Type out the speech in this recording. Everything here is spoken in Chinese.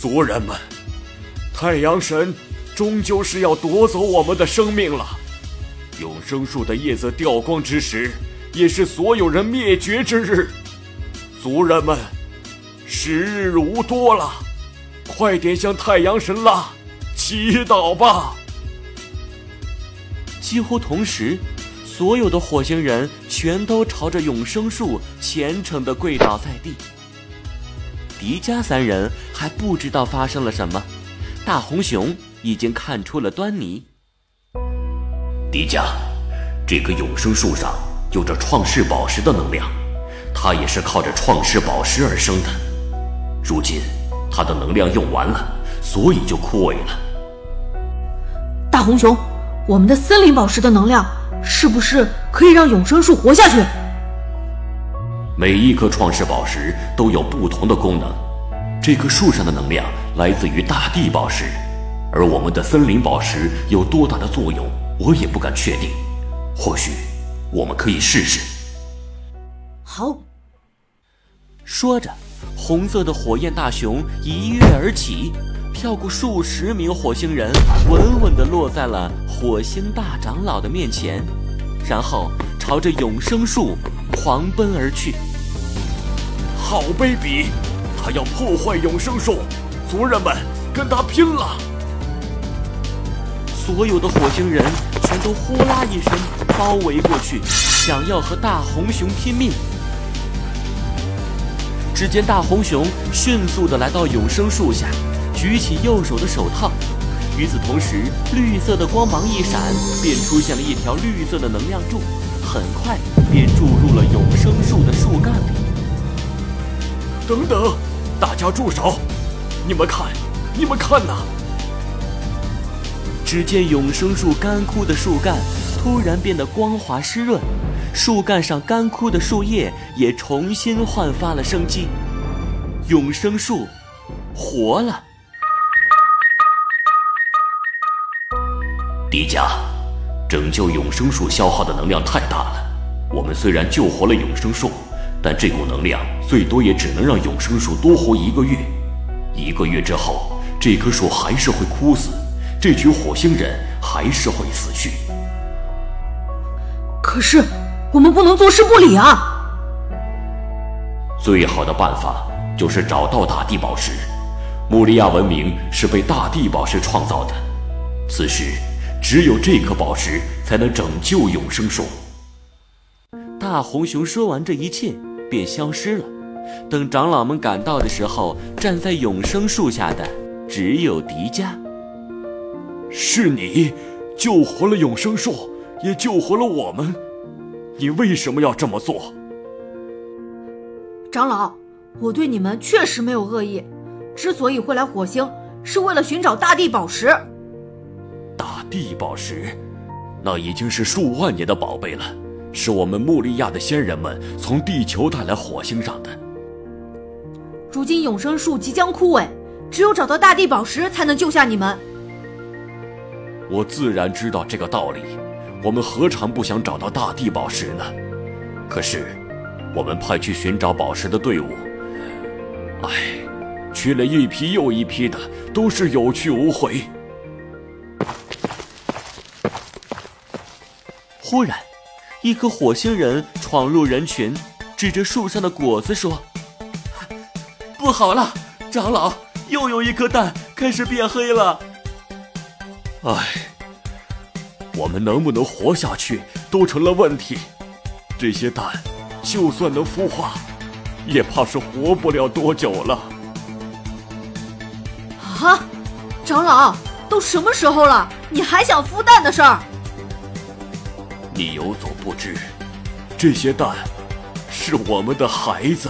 族人们，太阳神终究是要夺走我们的生命了。永生树的叶子掉光之时，也是所有人灭绝之日。族人们，时日无多了，快点向太阳神啦祈祷吧！几乎同时，所有的火星人全都朝着永生树虔诚地跪倒在地。迪迦三人还不知道发生了什么，大红熊已经看出了端倪。迪迦，这棵永生树上有着创世宝石的能量，它也是靠着创世宝石而生的。如今，它的能量用完了，所以就枯萎了。大红熊，我们的森林宝石的能量是不是可以让永生树活下去？每一颗创世宝石都有不同的功能，这棵树上的能量来自于大地宝石，而我们的森林宝石有多大的作用，我也不敢确定。或许我们可以试试。好，说着，红色的火焰大熊一跃而起，跳过数十名火星人，稳稳地落在了火星大长老的面前，然后朝着永生树狂奔而去。好卑鄙！他要破坏永生树，族人们跟他拼了！所有的火星人全都呼啦一声包围过去，想要和大红熊拼命。只见大红熊迅速地来到永生树下，举起右手的手套，与此同时，绿色的光芒一闪，便出现了一条绿色的能量柱，很快便注入了永生树的树干里。等等，大家住手！你们看，你们看呐！只见永生树干枯的树干突然变得光滑湿润，树干上干枯的树叶也重新焕发了生机，永生树活了。迪迦，拯救永生树消耗的能量太大了，我们虽然救活了永生树。但这股能量最多也只能让永生树多活一个月，一个月之后，这棵树还是会枯死，这群火星人还是会死去。可是我们不能坐视不理啊！最好的办法就是找到大地宝石。穆利亚文明是被大地宝石创造的，此时只有这颗宝石才能拯救永生树。大红熊说完这一切。便消失了。等长老们赶到的时候，站在永生树下的只有迪迦。是你救活了永生树，也救活了我们。你为什么要这么做？长老，我对你们确实没有恶意。之所以会来火星，是为了寻找大地宝石。大地宝石，那已经是数万年的宝贝了。是我们穆利亚的先人们从地球带来火星上的。如今永生树即将枯萎，只有找到大地宝石才能救下你们。我自然知道这个道理，我们何尝不想找到大地宝石呢？可是，我们派去寻找宝石的队伍，唉，去了一批又一批的，都是有去无回。忽然。一颗火星人闯入人群，指着树上的果子说：“不好了，长老，又有一颗蛋开始变黑了。”唉，我们能不能活下去都成了问题。这些蛋就算能孵化，也怕是活不了多久了。啊，长老，都什么时候了，你还想孵蛋的事儿？你有所不知，这些蛋是我们的孩子。